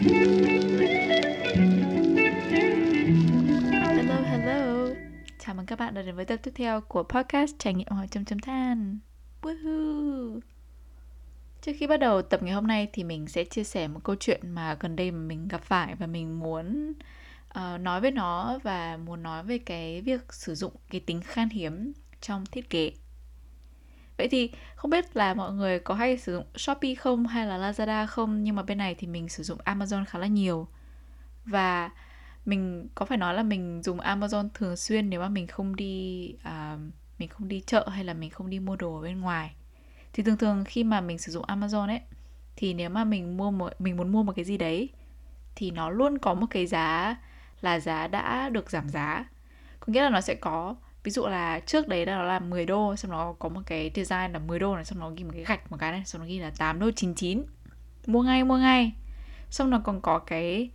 Hello, hello. Chào mừng các bạn đã đến với tập tiếp theo của podcast Trải nghiệm hỏi chấm chấm than. Woohoo! Trước khi bắt đầu tập ngày hôm nay thì mình sẽ chia sẻ một câu chuyện mà gần đây mà mình gặp phải và mình muốn uh, nói với nó và muốn nói về cái việc sử dụng cái tính khan hiếm trong thiết kế. Vậy thì không biết là mọi người có hay sử dụng Shopee không hay là Lazada không? Nhưng mà bên này thì mình sử dụng Amazon khá là nhiều. Và mình có phải nói là mình dùng Amazon thường xuyên nếu mà mình không đi uh, mình không đi chợ hay là mình không đi mua đồ ở bên ngoài? Thì thường thường khi mà mình sử dụng Amazon ấy thì nếu mà mình mua một mình muốn mua một cái gì đấy thì nó luôn có một cái giá là giá đã được giảm giá. Có nghĩa là nó sẽ có ví dụ là trước đấy là nó là 10 đô xong nó có một cái design là 10 đô này xong nó ghi một cái gạch một cái này xong nó ghi là 8 đô 99 mua ngay mua ngay xong nó còn có cái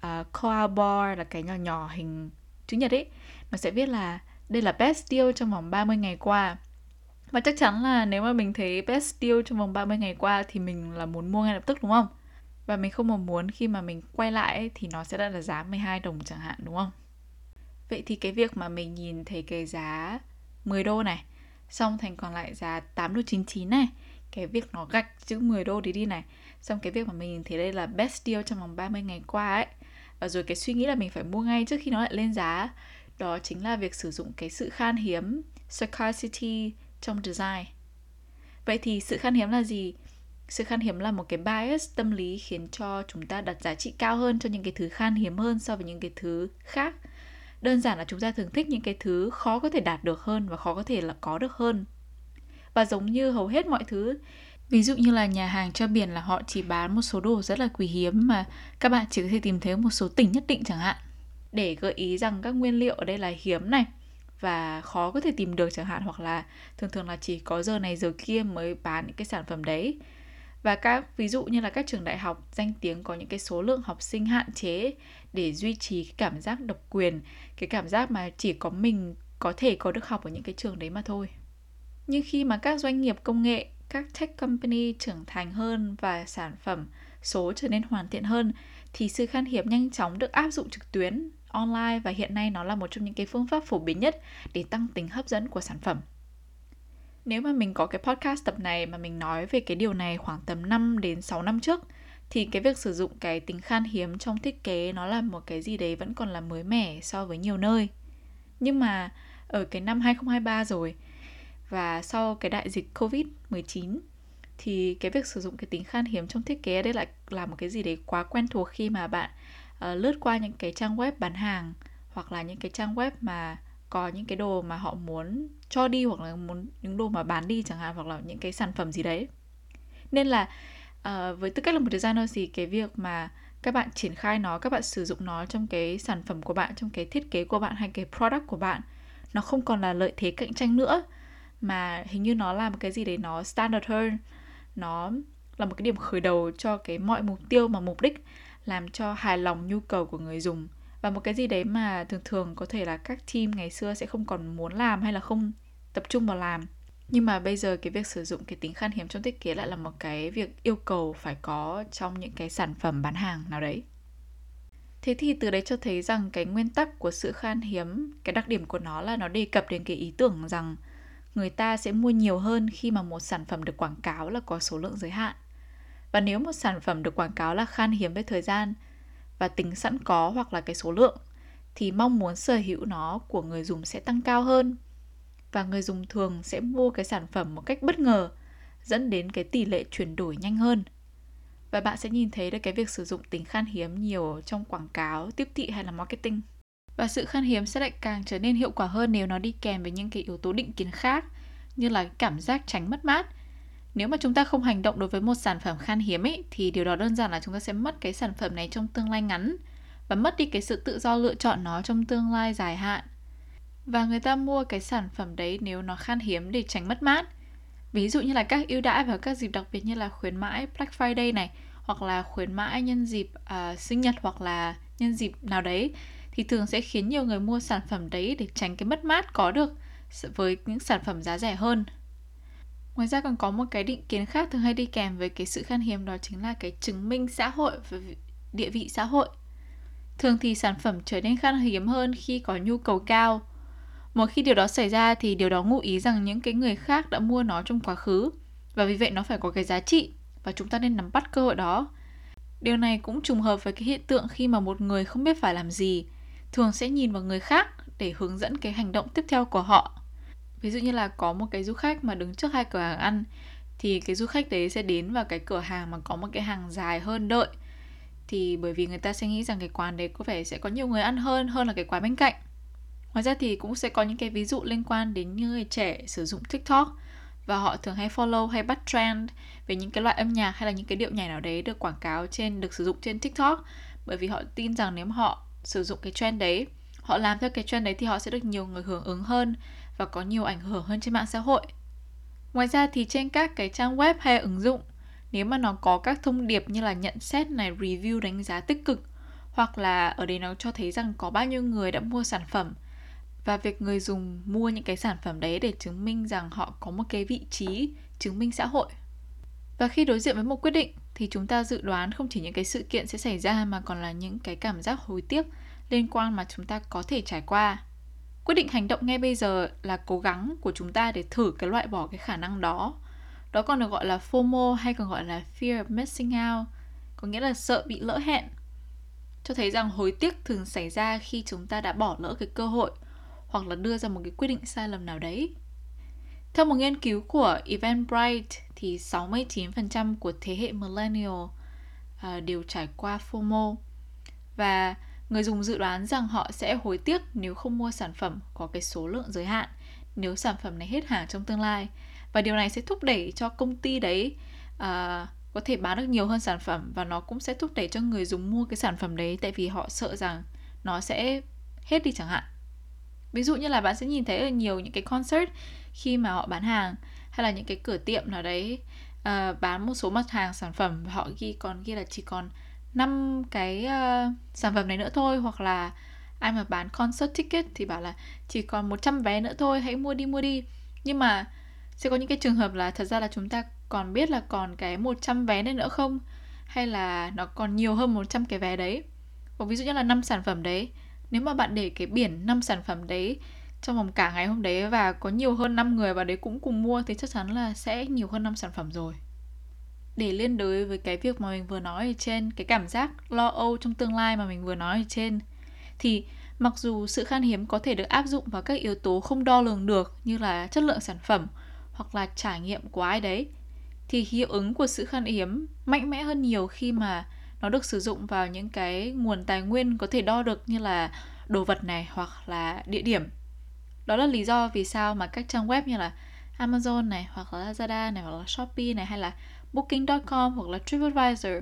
ờ, uh, koala bar là cái nhỏ nhỏ hình chữ nhật ấy nó sẽ viết là đây là best deal trong vòng 30 ngày qua và chắc chắn là nếu mà mình thấy best deal trong vòng 30 ngày qua thì mình là muốn mua ngay lập tức đúng không? Và mình không mong muốn khi mà mình quay lại ấy, thì nó sẽ đã là giá 12 đồng chẳng hạn đúng không? Vậy thì cái việc mà mình nhìn thấy cái giá 10 đô này, Xong thành còn lại giá 8 đô 99 này, Cái việc nó gạch chữ 10 đô đi đi này, Xong cái việc mà mình nhìn thấy đây là best deal trong vòng 30 ngày qua ấy, Và rồi cái suy nghĩ là mình phải mua ngay trước khi nó lại lên giá, Đó chính là việc sử dụng cái sự khan hiếm, Scarcity trong design Vậy thì sự khan hiếm là gì? Sự khan hiếm là một cái bias tâm lý khiến cho chúng ta đặt giá trị cao hơn cho những cái thứ khan hiếm hơn so với những cái thứ khác đơn giản là chúng ta thường thích những cái thứ khó có thể đạt được hơn và khó có thể là có được hơn. Và giống như hầu hết mọi thứ, ví dụ như là nhà hàng cho biển là họ chỉ bán một số đồ rất là quý hiếm mà các bạn chỉ có thể tìm thấy một số tỉnh nhất định chẳng hạn. Để gợi ý rằng các nguyên liệu ở đây là hiếm này và khó có thể tìm được chẳng hạn, hoặc là thường thường là chỉ có giờ này giờ kia mới bán những cái sản phẩm đấy và các, ví dụ như là các trường đại học danh tiếng có những cái số lượng học sinh hạn chế để duy trì cái cảm giác độc quyền, cái cảm giác mà chỉ có mình có thể có được học ở những cái trường đấy mà thôi. Nhưng khi mà các doanh nghiệp công nghệ, các tech company trưởng thành hơn và sản phẩm số trở nên hoàn thiện hơn, thì sự khan hiếm nhanh chóng được áp dụng trực tuyến online và hiện nay nó là một trong những cái phương pháp phổ biến nhất để tăng tính hấp dẫn của sản phẩm nếu mà mình có cái podcast tập này mà mình nói về cái điều này khoảng tầm 5 đến 6 năm trước thì cái việc sử dụng cái tính khan hiếm trong thiết kế nó là một cái gì đấy vẫn còn là mới mẻ so với nhiều nơi. Nhưng mà ở cái năm 2023 rồi và sau cái đại dịch Covid-19 thì cái việc sử dụng cái tính khan hiếm trong thiết kế đây lại là một cái gì đấy quá quen thuộc khi mà bạn uh, lướt qua những cái trang web bán hàng hoặc là những cái trang web mà có những cái đồ mà họ muốn cho đi hoặc là muốn những đồ mà bán đi chẳng hạn hoặc là những cái sản phẩm gì đấy. Nên là uh, với tư cách là một designer thì cái việc mà các bạn triển khai nó các bạn sử dụng nó trong cái sản phẩm của bạn trong cái thiết kế của bạn hay cái product của bạn nó không còn là lợi thế cạnh tranh nữa. Mà hình như nó là một cái gì đấy nó standard hơn. Nó là một cái điểm khởi đầu cho cái mọi mục tiêu mà mục đích làm cho hài lòng nhu cầu của người dùng và một cái gì đấy mà thường thường có thể là các team ngày xưa sẽ không còn muốn làm hay là không tập trung vào làm. Nhưng mà bây giờ cái việc sử dụng cái tính khan hiếm trong thiết kế lại là một cái việc yêu cầu phải có trong những cái sản phẩm bán hàng nào đấy. Thế thì từ đấy cho thấy rằng cái nguyên tắc của sự khan hiếm, cái đặc điểm của nó là nó đề cập đến cái ý tưởng rằng người ta sẽ mua nhiều hơn khi mà một sản phẩm được quảng cáo là có số lượng giới hạn. Và nếu một sản phẩm được quảng cáo là khan hiếm với thời gian và tính sẵn có hoặc là cái số lượng, thì mong muốn sở hữu nó của người dùng sẽ tăng cao hơn. Và người dùng thường sẽ mua cái sản phẩm một cách bất ngờ, dẫn đến cái tỷ lệ chuyển đổi nhanh hơn. Và bạn sẽ nhìn thấy được cái việc sử dụng tính khan hiếm nhiều trong quảng cáo, tiếp thị hay là marketing. Và sự khan hiếm sẽ lại càng trở nên hiệu quả hơn nếu nó đi kèm với những cái yếu tố định kiến khác, như là cảm giác tránh mất mát nếu mà chúng ta không hành động đối với một sản phẩm khan hiếm ấy thì điều đó đơn giản là chúng ta sẽ mất cái sản phẩm này trong tương lai ngắn và mất đi cái sự tự do lựa chọn nó trong tương lai dài hạn. Và người ta mua cái sản phẩm đấy nếu nó khan hiếm để tránh mất mát. Ví dụ như là các ưu đãi và các dịp đặc biệt như là khuyến mãi Black Friday này hoặc là khuyến mãi nhân dịp uh, sinh nhật hoặc là nhân dịp nào đấy thì thường sẽ khiến nhiều người mua sản phẩm đấy để tránh cái mất mát có được với những sản phẩm giá rẻ hơn. Ngoài ra còn có một cái định kiến khác thường hay đi kèm với cái sự khan hiếm đó chính là cái chứng minh xã hội và địa vị xã hội. Thường thì sản phẩm trở nên khan hiếm hơn khi có nhu cầu cao. Một khi điều đó xảy ra thì điều đó ngụ ý rằng những cái người khác đã mua nó trong quá khứ và vì vậy nó phải có cái giá trị và chúng ta nên nắm bắt cơ hội đó. Điều này cũng trùng hợp với cái hiện tượng khi mà một người không biết phải làm gì, thường sẽ nhìn vào người khác để hướng dẫn cái hành động tiếp theo của họ. Ví dụ như là có một cái du khách mà đứng trước hai cửa hàng ăn, thì cái du khách đấy sẽ đến vào cái cửa hàng mà có một cái hàng dài hơn đợi. Thì bởi vì người ta sẽ nghĩ rằng cái quán đấy có vẻ sẽ có nhiều người ăn hơn hơn là cái quán bên cạnh. Ngoài ra thì cũng sẽ có những cái ví dụ liên quan đến những người trẻ sử dụng tiktok và họ thường hay follow hay bắt trend về những cái loại âm nhạc hay là những cái điệu nhảy nào đấy được quảng cáo trên, được sử dụng trên tiktok. Bởi vì họ tin rằng nếu mà họ sử dụng cái trend đấy, họ làm theo cái trend đấy thì họ sẽ được nhiều người hưởng ứng hơn và có nhiều ảnh hưởng hơn trên mạng xã hội. Ngoài ra thì trên các cái trang web hay ứng dụng, nếu mà nó có các thông điệp như là nhận xét này, review đánh giá tích cực, hoặc là ở đây nó cho thấy rằng có bao nhiêu người đã mua sản phẩm, và việc người dùng mua những cái sản phẩm đấy để chứng minh rằng họ có một cái vị trí chứng minh xã hội. Và khi đối diện với một quyết định thì chúng ta dự đoán không chỉ những cái sự kiện sẽ xảy ra mà còn là những cái cảm giác hối tiếc liên quan mà chúng ta có thể trải qua quyết định hành động ngay bây giờ là cố gắng của chúng ta để thử cái loại bỏ cái khả năng đó đó còn được gọi là FOMO hay còn gọi là Fear of Missing Out, có nghĩa là sợ bị lỡ hẹn. Cho thấy rằng hối tiếc thường xảy ra khi chúng ta đã bỏ lỡ cái cơ hội hoặc là đưa ra một cái quyết định sai lầm nào đấy. Theo một nghiên cứu của Eventbrite thì 69% của thế hệ millennial uh, đều trải qua FOMO và người dùng dự đoán rằng họ sẽ hối tiếc nếu không mua sản phẩm có cái số lượng giới hạn nếu sản phẩm này hết hàng trong tương lai. Và điều này sẽ thúc đẩy cho công ty đấy uh, có thể bán được nhiều hơn sản phẩm và nó cũng sẽ thúc đẩy cho người dùng mua cái sản phẩm đấy tại vì họ sợ rằng nó sẽ hết đi chẳng hạn. Ví dụ như là bạn sẽ nhìn thấy ở nhiều những cái concert khi mà họ bán hàng hay là những cái cửa tiệm nào đấy uh, bán một số mặt hàng sản phẩm và họ ghi còn ghi là chỉ còn năm cái uh, sản phẩm này nữa thôi hoặc là ai mà bán concert ticket thì bảo là chỉ còn 100 vé nữa thôi hãy mua đi mua đi. Nhưng mà sẽ có những cái trường hợp là thật ra là chúng ta còn biết là còn cái 100 vé này nữa không? Hay là nó còn nhiều hơn 100 cái vé đấy? Và ví dụ như là năm sản phẩm đấy nếu mà bạn để cái biển năm sản phẩm đấy trong vòng cả ngày hôm đấy và có nhiều hơn 5 người và đấy cũng cùng mua thì chắc chắn là sẽ nhiều hơn 5 sản phẩm rồi để liên đối với cái việc mà mình vừa nói ở trên, cái cảm giác lo âu trong tương lai mà mình vừa nói ở trên. Thì mặc dù sự khan hiếm có thể được áp dụng vào các yếu tố không đo lường được như là chất lượng sản phẩm hoặc là trải nghiệm của ai đấy, thì hiệu ứng của sự khan hiếm mạnh mẽ hơn nhiều khi mà nó được sử dụng vào những cái nguồn tài nguyên có thể đo được như là đồ vật này hoặc là địa điểm. Đó là lý do vì sao mà các trang web như là Amazon này hoặc là Lazada này hoặc là Shopee này hay là Booking.com hoặc là TripAdvisor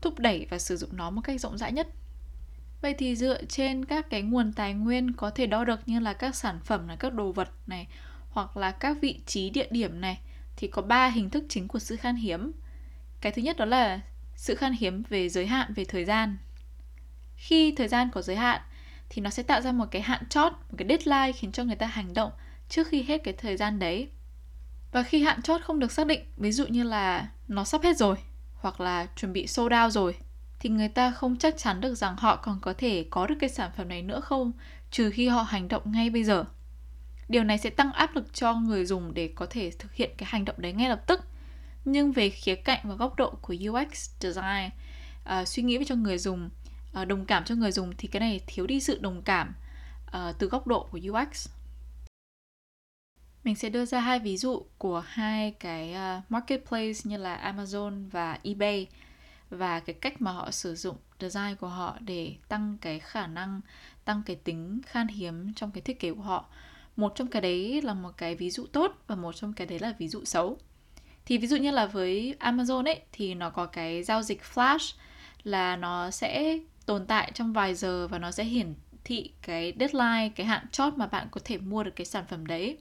thúc đẩy và sử dụng nó một cách rộng rãi nhất. Vậy thì dựa trên các cái nguồn tài nguyên có thể đo được như là các sản phẩm này, các đồ vật này hoặc là các vị trí địa điểm này thì có ba hình thức chính của sự khan hiếm. Cái thứ nhất đó là sự khan hiếm về giới hạn về thời gian. Khi thời gian có giới hạn thì nó sẽ tạo ra một cái hạn chót, một cái deadline khiến cho người ta hành động trước khi hết cái thời gian đấy. Và khi hạn chót không được xác định, ví dụ như là nó sắp hết rồi hoặc là chuẩn bị sold out rồi thì người ta không chắc chắn được rằng họ còn có thể có được cái sản phẩm này nữa không trừ khi họ hành động ngay bây giờ. Điều này sẽ tăng áp lực cho người dùng để có thể thực hiện cái hành động đấy ngay lập tức. Nhưng về khía cạnh và góc độ của UX design, à, suy nghĩ cho người dùng, à, đồng cảm cho người dùng thì cái này thiếu đi sự đồng cảm à, từ góc độ của UX. Mình sẽ đưa ra hai ví dụ của hai cái ờ, marketplace như là Amazon và eBay và cái cách mà họ sử dụng design của họ để tăng cái khả năng, tăng cái tính khan hiếm trong cái thiết kế của họ một trong cái đấy là một cái ví dụ tốt và một trong cái đấy là ví dụ xấu thì ví dụ như là với Amazon ấy thì nó có cái giao dịch flash là nó sẽ tồn tại trong vài giờ và nó sẽ hiển thị cái deadline, cái hạn chót mà bạn có thể mua được cái sản phẩm đấy.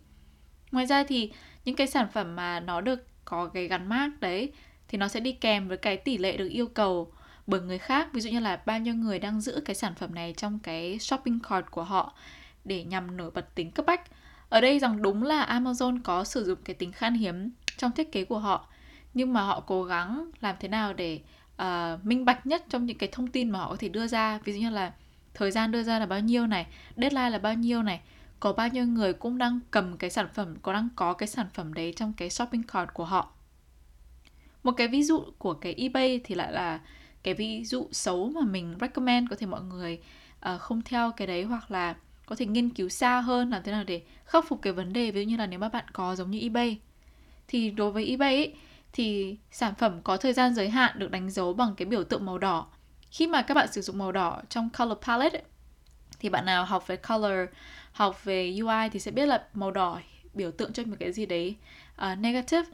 Ngoài ra thì những cái sản phẩm mà nó được có cái gắn mác đấy thì nó sẽ đi kèm với cái tỷ lệ được yêu cầu bởi người khác, ví dụ như là bao nhiêu người đang giữ cái sản phẩm này trong cái shopping cart của họ để nhằm nổi bật tính cấp bách. Ở đây rằng đúng là Amazon có sử dụng cái tính khan hiếm trong thiết kế của họ, nhưng mà họ cố gắng làm thế nào để uh, minh bạch nhất trong những cái thông tin mà họ có thể đưa ra ví dụ như là thời gian đưa ra là bao nhiêu này deadline là bao nhiêu này có bao nhiêu người cũng đang cầm cái sản phẩm có đang có cái sản phẩm đấy trong cái shopping cart của họ. Một cái ví dụ của cái ebay thì lại là cái ví dụ xấu mà mình recommend có thể mọi người uh, không theo cái đấy hoặc là có thể nghiên cứu xa hơn làm thế nào để khắc phục cái vấn đề. Ví dụ như là nếu mà bạn có giống như ebay thì đối với ebay ấy, thì sản phẩm có thời gian giới hạn được đánh dấu bằng cái biểu tượng màu đỏ. Khi mà các bạn sử dụng màu đỏ trong color palette ấy, thì bạn nào học về color học về UI thì sẽ biết là màu đỏ biểu tượng cho một cái gì đấy uh, negative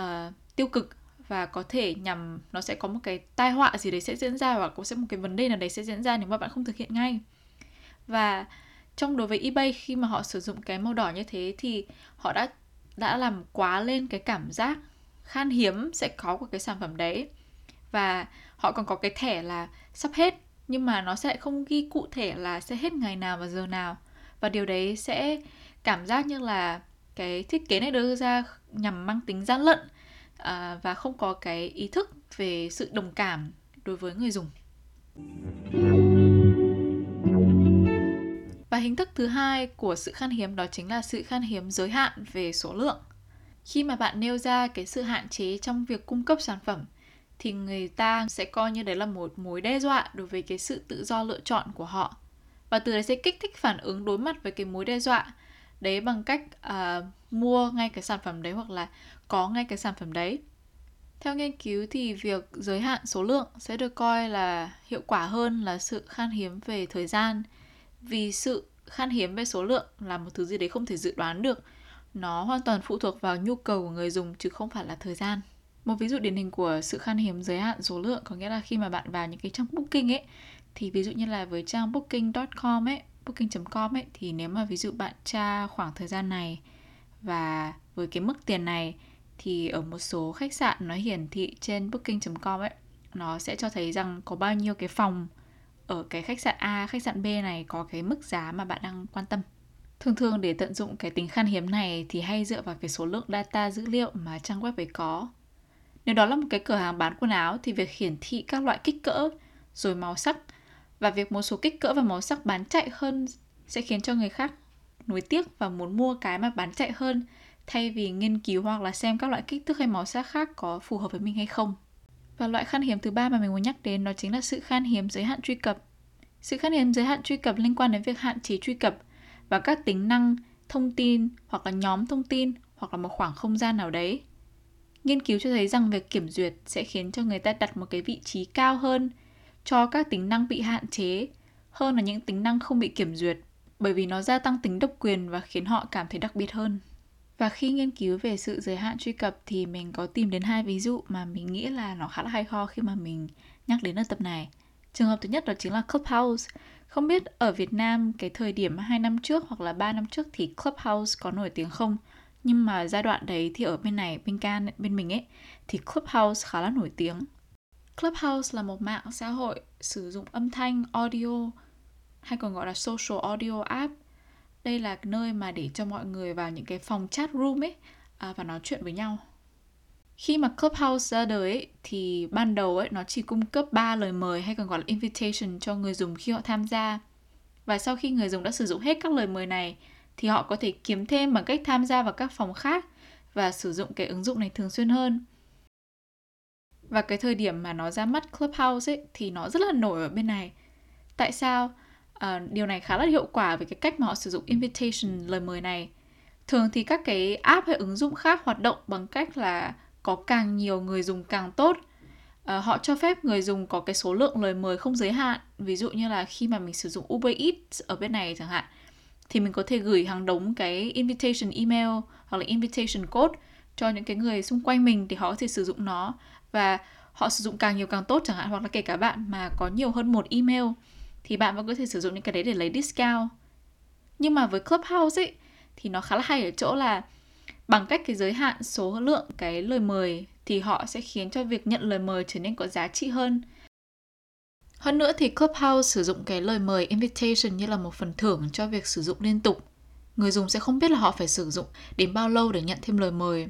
uh, tiêu cực và có thể nhằm nó sẽ có một cái tai họa gì đấy sẽ diễn ra hoặc có sẽ một cái vấn đề nào đấy sẽ diễn ra nếu mà bạn không thực hiện ngay. Và trong đối với eBay khi mà họ sử dụng cái màu đỏ như thế thì họ đã đã làm quá lên cái cảm giác khan hiếm sẽ có của cái sản phẩm đấy. Và họ còn có cái thẻ là sắp hết nhưng mà nó sẽ không ghi cụ thể là sẽ hết ngày nào và giờ nào và điều đấy sẽ cảm giác như là cái thiết kế này đưa ra nhằm mang tính gian lận à, và không có cái ý thức về sự đồng cảm đối với người dùng. Và hình thức thứ hai của sự khan hiếm đó chính là sự khan hiếm giới hạn về số lượng. Khi mà bạn nêu ra cái sự hạn chế trong việc cung cấp sản phẩm thì người ta sẽ coi như đấy là một mối đe dọa đối với cái sự tự do lựa chọn của họ và từ đấy sẽ kích thích phản ứng đối mặt với cái mối đe dọa. Đấy bằng cách uh, mua ngay cái sản phẩm đấy hoặc là có ngay cái sản phẩm đấy. Theo nghiên cứu thì việc giới hạn số lượng sẽ được coi là hiệu quả hơn là sự khan hiếm về thời gian. Vì sự khan hiếm về số lượng là một thứ gì đấy không thể dự đoán được. Nó hoàn toàn phụ thuộc vào nhu cầu của người dùng chứ không phải là thời gian. Một ví dụ điển hình của sự khan hiếm giới hạn số lượng có nghĩa là khi mà bạn vào những cái trang booking ấy thì ví dụ như là với trang booking.com ấy booking.com ấy thì nếu mà ví dụ bạn tra khoảng thời gian này và với cái mức tiền này thì ở một số khách sạn nó hiển thị trên booking.com ấy nó sẽ cho thấy rằng có bao nhiêu cái phòng ở cái khách sạn A, khách sạn B này có cái mức giá mà bạn đang quan tâm. Thường thường để tận dụng cái tính khan hiếm này thì hay dựa vào cái số lượng data dữ liệu mà trang web ấy có. Nếu đó là một cái cửa hàng bán quần áo thì việc hiển thị các loại kích cỡ, rồi màu sắc và việc một số kích cỡ và màu sắc bán chạy hơn sẽ khiến cho người khác nuối tiếc và muốn mua cái mà bán chạy hơn thay vì nghiên cứu hoặc là xem các loại kích thước hay màu sắc khác có phù hợp với mình hay không. Và loại khan hiếm thứ ba mà mình muốn nhắc đến đó chính là sự khan hiếm giới hạn truy cập. Sự khan hiếm giới hạn truy cập liên quan đến việc hạn chế truy cập và các tính năng, thông tin hoặc là nhóm thông tin hoặc là một khoảng không gian nào đấy. Nghiên cứu cho thấy rằng việc kiểm duyệt sẽ khiến cho người ta đặt một cái vị trí cao hơn cho các tính năng bị hạn chế hơn là những tính năng không bị kiểm duyệt bởi vì nó gia tăng tính độc quyền và khiến họ cảm thấy đặc biệt hơn. Và khi nghiên cứu về sự giới hạn truy cập thì mình có tìm đến hai ví dụ mà mình nghĩ là nó khá là hay ho khi mà mình nhắc đến ở tập này. Trường hợp thứ nhất đó chính là Clubhouse. Không biết ở Việt Nam cái thời điểm 2 năm trước hoặc là 3 năm trước thì Clubhouse có nổi tiếng không? Nhưng mà giai đoạn đấy thì ở bên này, bên can, bên mình ấy thì Clubhouse khá là nổi tiếng. Clubhouse là một mạng xã hội sử dụng âm thanh, audio hay còn gọi là social audio app đây là nơi mà để cho mọi người vào những cái phòng chat room ấy à, và nói chuyện với nhau khi mà Clubhouse ra đời ấy, thì ban đầu ấy nó chỉ cung cấp 3 lời mời hay còn gọi là invitation cho người dùng khi họ tham gia. Và sau khi người dùng đã sử dụng hết các lời mời này thì họ có thể kiếm thêm bằng cách tham gia vào các phòng khác và sử dụng cái ứng dụng này thường xuyên hơn. Và cái thời điểm mà nó ra mắt Clubhouse ấy thì nó rất là nổi ở bên này. Tại sao? À, điều này khá là hiệu quả với cái cách mà họ sử dụng invitation lời mời này thường thì các cái app hay ứng dụng khác hoạt động bằng cách là có càng nhiều người dùng càng tốt À, họ cho phép người dùng có cái số lượng lời mời không giới hạn ví dụ như là khi mà mình sử dụng Uber Eats ở bên này chẳng hạn thì mình có thể gửi hàng đống cái invitation email hoặc là invitation code cho những cái người xung quanh mình để họ có thể sử dụng nó và họ sử dụng càng nhiều càng tốt chẳng hạn, hoặc là kể cả bạn mà có nhiều hơn một email thì bạn vẫn có thể sử dụng những cái đấy để lấy discount nhưng mà với Clubhouse ấy, thì nó khá là hay ở chỗ là bằng cách cái giới hạn số lượng cái lời mời thì họ sẽ khiến cho việc nhận lời mời trở nên có giá trị hơn. Hơn nữa thì Clubhouse sử dụng cái lời mời invitation như là một phần thưởng cho việc sử dụng liên tục. Người dùng sẽ không biết là họ phải sử dụng đến bao lâu để nhận thêm lời mời.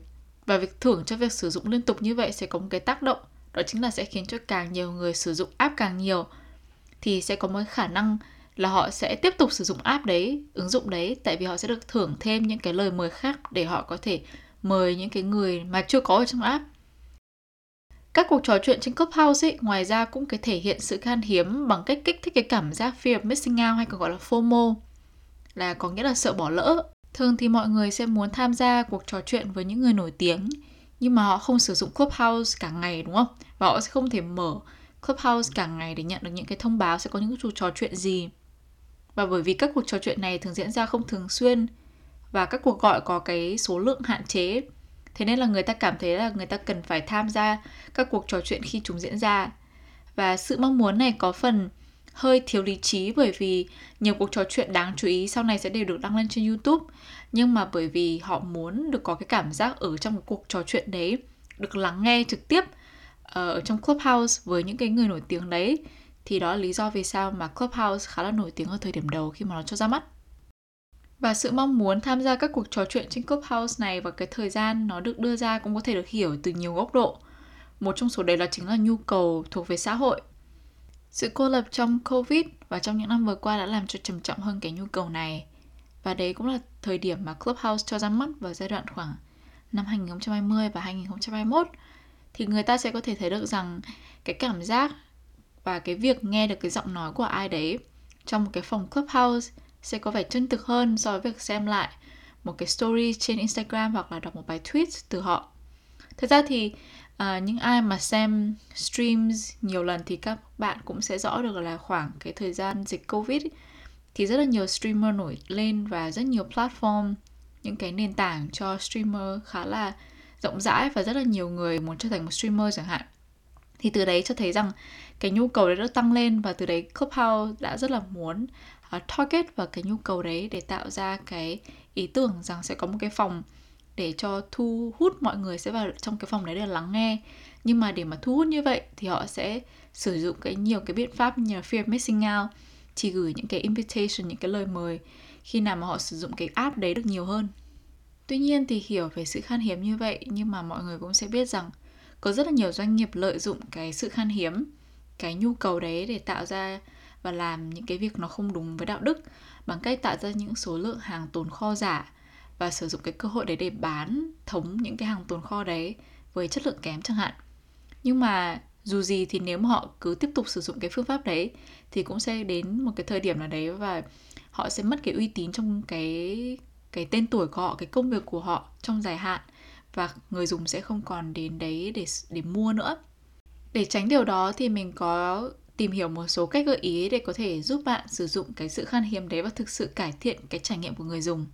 Và việc thưởng cho việc sử dụng liên tục như vậy sẽ có một cái tác động đó chính là sẽ khiến cho càng nhiều người sử dụng app càng nhiều thì sẽ có một khả năng là họ sẽ tiếp tục sử dụng app đấy, ứng dụng đấy tại vì họ sẽ được thưởng thêm những cái lời mời khác để họ có thể mời những cái người mà chưa có ở trong app. Các cuộc trò chuyện trên Clubhouse ấy, ngoài ra cũng cái thể hiện sự khan hiếm bằng cách kích thích cái cảm giác fear of missing out hay còn gọi là FOMO là có nghĩa là sợ bỏ lỡ. Thường thì mọi người sẽ muốn tham gia cuộc trò chuyện với những người nổi tiếng, nhưng mà họ không sử dụng Clubhouse cả ngày, đúng không? Và họ sẽ không thể mở Clubhouse cả ngày để nhận được những cái thông báo sẽ có những cuộc trò chuyện gì. Và bởi vì các cuộc trò chuyện này thường diễn ra không thường xuyên và các cuộc gọi có cái số lượng hạn chế, thế nên là người ta cảm thấy là người ta cần phải tham gia các cuộc trò chuyện khi chúng diễn ra và sự mong muốn này có phần hơi thiếu lý trí bởi vì nhiều cuộc trò chuyện đáng chú ý sau này sẽ đều được đăng lên trên YouTube nhưng mà bởi vì họ muốn được có cái cảm giác ở trong cái cuộc trò chuyện đấy, được lắng nghe trực tiếp ờ, ở trong Clubhouse với những cái người nổi tiếng đấy, thì đó là lý do vì sao mà Clubhouse khá là nổi tiếng ở thời điểm đầu khi mà nó cho ra mắt và sự mong muốn tham gia các cuộc trò chuyện trên Clubhouse này và cái thời gian nó được đưa ra cũng có thể được hiểu từ nhiều góc độ. Một trong số đấy là chính là nhu cầu thuộc về xã hội. Sự cô lập trong Covid và trong những năm vừa qua đã làm cho trầm trọng hơn cái nhu cầu này. Và đấy cũng là thời điểm mà Clubhouse cho ra mắt vào giai đoạn khoảng năm 2020 và 2021 thì người ta sẽ có thể thấy được rằng cái cảm giác và cái việc nghe được cái giọng nói của ai đấy trong một cái phòng Clubhouse sẽ có vẻ chân thực hơn so với việc xem lại một cái story trên Instagram hoặc là đọc một bài tweet từ họ. Thật ra thì à, những ai mà xem streams nhiều lần thì các bạn cũng sẽ rõ được là khoảng cái thời gian dịch Covid ấy, thì rất là nhiều streamer nổi lên và rất nhiều platform những cái nền tảng cho streamer khá là rộng rãi và rất là nhiều người muốn trở thành một streamer chẳng hạn. Thì từ đấy cho thấy rằng cái nhu cầu đấy đã tăng lên và từ đấy Clubhouse đã rất là muốn uh, target vào cái nhu cầu đấy để tạo ra cái ý tưởng rằng sẽ có một cái phòng để cho thu hút mọi người sẽ vào trong cái phòng đấy để lắng nghe. Nhưng mà để mà thu hút như vậy thì họ sẽ sử dụng cái nhiều cái biện pháp như là fear missing out, chỉ gửi những cái invitation, những cái lời mời, khi nào mà họ sử dụng cái app đấy được nhiều hơn. Tuy nhiên thì hiểu về sự khan hiếm như vậy, nhưng mà mọi người cũng sẽ biết rằng có rất là nhiều doanh nghiệp lợi dụng cái sự khan hiếm, cái nhu cầu đấy để tạo ra và làm những cái việc nó không đúng với đạo đức, bằng cách tạo ra những số lượng hàng tồn kho giả và sử dụng cái cơ hội đấy để bán, thống những cái hàng tồn kho đấy với chất lượng kém chẳng hạn nhưng mà dù gì thì nếu mà họ cứ tiếp tục sử dụng cái phương pháp đấy thì cũng sẽ đến một cái thời điểm nào đấy và họ sẽ mất cái uy tín trong cái cái tên tuổi của họ, cái công việc của họ trong dài hạn và người dùng sẽ không còn đến đấy để để mua nữa để tránh điều đó thì mình có tìm hiểu một số cách gợi ý để có thể giúp bạn sử dụng cái sự khan hiếm đấy và thực sự cải thiện cái trải nghiệm của người dùng.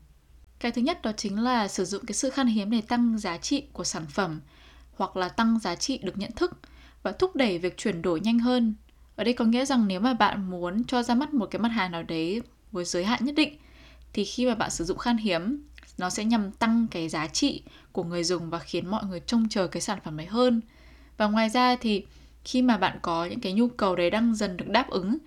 Cái thứ nhất đó chính là sử dụng cái sự khan hiếm để tăng giá trị của sản phẩm, hoặc là tăng giá trị được nhận thức và thúc đẩy việc chuyển đổi nhanh hơn. Ở đây có nghĩa rằng nếu mà bạn muốn cho ra mắt một cái mặt hàng nào đấy với giới hạn nhất định, thì khi mà bạn sử dụng khan hiếm, nó sẽ nhằm tăng cái giá trị của người dùng và khiến mọi người trông chờ cái sản phẩm đấy hơn. Và ngoài ra thì khi mà bạn có những cái nhu cầu đấy đang dần được đáp ứng,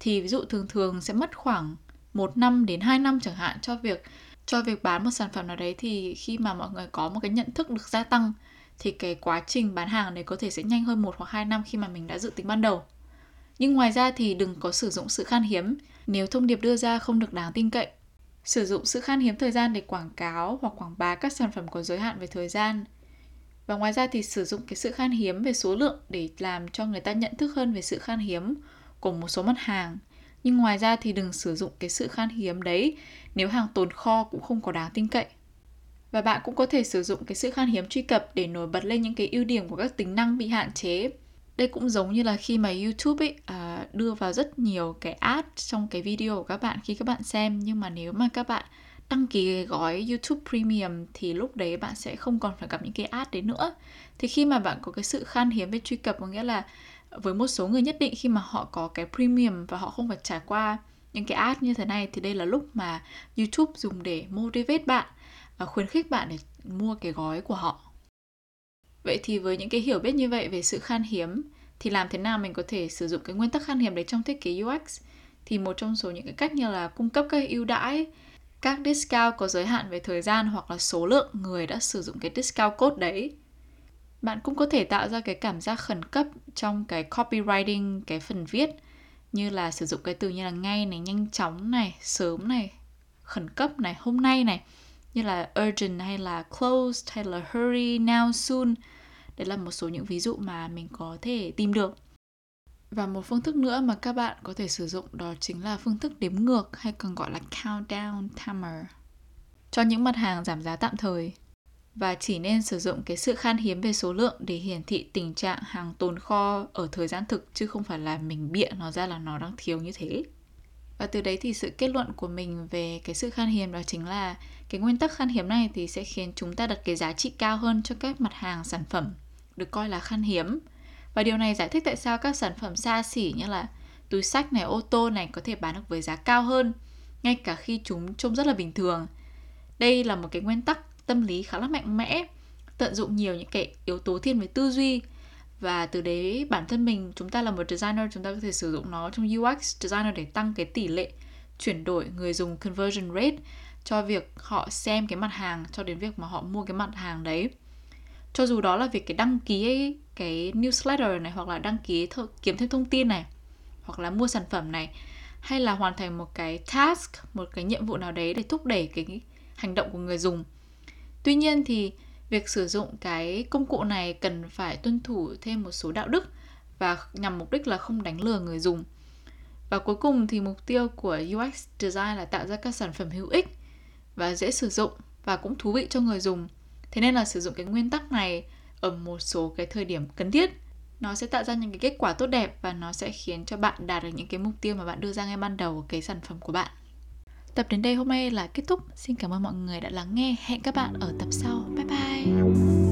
thì ví dụ thường thường sẽ mất khoảng một năm đến 2 năm chẳng hạn cho việc cho việc bán một sản phẩm nào đấy thì khi mà mọi người có một cái nhận thức được gia tăng, thì cái quá trình bán hàng này có thể sẽ nhanh hơn một hoặc hai năm khi mà mình đã dự tính ban đầu. Nhưng ngoài ra thì đừng có sử dụng sự khan hiếm nếu thông điệp đưa ra không được đáng tin cậy. Sử dụng sự khan hiếm thời gian để quảng cáo hoặc quảng bá các sản phẩm có giới hạn về thời gian và ngoài ra thì sử dụng cái sự khan hiếm về số lượng để làm cho người ta nhận thức hơn về sự khan hiếm của một số mặt hàng nhưng ngoài ra thì đừng sử dụng cái sự khan hiếm đấy nếu hàng tồn kho cũng không có đáng tin cậy. Và bạn cũng có thể sử dụng cái sự khan hiếm truy cập để nổi bật lên những cái ưu điểm của các tính năng bị hạn chế. Đây cũng giống như là khi mà YouTube ấy à, đưa vào rất nhiều cái ad trong cái video của các bạn khi các bạn xem. Nhưng mà nếu mà các bạn đăng ký gói YouTube Premium thì lúc đấy bạn sẽ không còn phải gặp những cái ad đấy nữa. Thì khi mà bạn có cái sự khan hiếm về truy cập có nghĩa là với một số người nhất định khi mà họ có cái premium và họ không phải trải qua những cái ad như thế này thì đây là lúc mà YouTube dùng để motivate bạn và khuyến khích bạn để mua cái gói của họ. Vậy thì với những cái hiểu biết như vậy về sự khan hiếm thì làm thế nào mình có thể sử dụng cái nguyên tắc khan hiếm đấy trong thiết kế UX? Thì một trong số những cái cách như là cung cấp các ưu đãi, các discount có giới hạn về thời gian hoặc là số lượng người đã sử dụng cái discount code đấy bạn cũng có thể tạo ra cái cảm giác khẩn cấp trong cái copywriting, cái phần viết. Như là sử dụng cái từ như là ngay này, nhanh chóng này, sớm này, khẩn cấp này, hôm nay này như là urgent hay là closed hay là hurry now, soon đấy là một số những ví dụ mà mình có thể tìm được. Và một phương thức nữa mà các bạn có thể sử dụng đó chính là phương thức đếm ngược hay còn gọi là countdown timer cho những mặt hàng giảm giá tạm thời và chỉ nên sử dụng cái sự khan hiếm về số lượng để hiển thị tình trạng hàng tồn kho ở thời gian thực chứ không phải là mình bịa nó ra là nó đang thiếu như thế. Và từ đấy thì sự kết luận của mình về cái sự khan hiếm đó chính là cái nguyên tắc khan hiếm này thì sẽ khiến chúng ta đặt cái giá trị cao hơn cho các mặt hàng sản phẩm được coi là khan hiếm. Và điều này giải thích tại sao các sản phẩm xa xỉ như là túi sách này, ô tô này có thể bán được với giá cao hơn ngay cả khi chúng trông rất là bình thường. Đây là một cái nguyên tắc tâm lý khá là mạnh mẽ, tận dụng nhiều những cái yếu tố thiên về tư duy. Và từ đấy bản thân mình, chúng ta là một designer, chúng ta có thể sử dụng nó trong UX designer để tăng cái tỷ lệ chuyển đổi người dùng conversion rate cho việc họ xem cái mặt hàng cho đến việc mà họ mua cái mặt hàng đấy. Cho dù đó là việc cái đăng ký cái newsletter này, hoặc là đăng ký th- kiếm thêm thông tin này, hoặc là mua sản phẩm này, hay là hoàn thành một cái task, một cái nhiệm vụ nào đấy để thúc đẩy cái hành động của người dùng Tuy nhiên thì việc sử dụng cái công cụ này cần phải tuân thủ thêm một số đạo đức và nhằm mục đích là không đánh lừa người dùng. Và cuối cùng thì mục tiêu của UX design là tạo ra các sản phẩm hữu ích và dễ sử dụng và cũng thú vị cho người dùng. Thế nên là sử dụng cái nguyên tắc này ở một số cái thời điểm cần thiết nó sẽ tạo ra những cái kết quả tốt đẹp và nó sẽ khiến cho bạn đạt được những cái mục tiêu mà bạn đưa ra ngay ban đầu của cái sản phẩm của bạn. Tập đến đây hôm nay là kết thúc. Xin cảm ơn mọi người đã lắng nghe. Hẹn các bạn ở tập sau. Bye bye.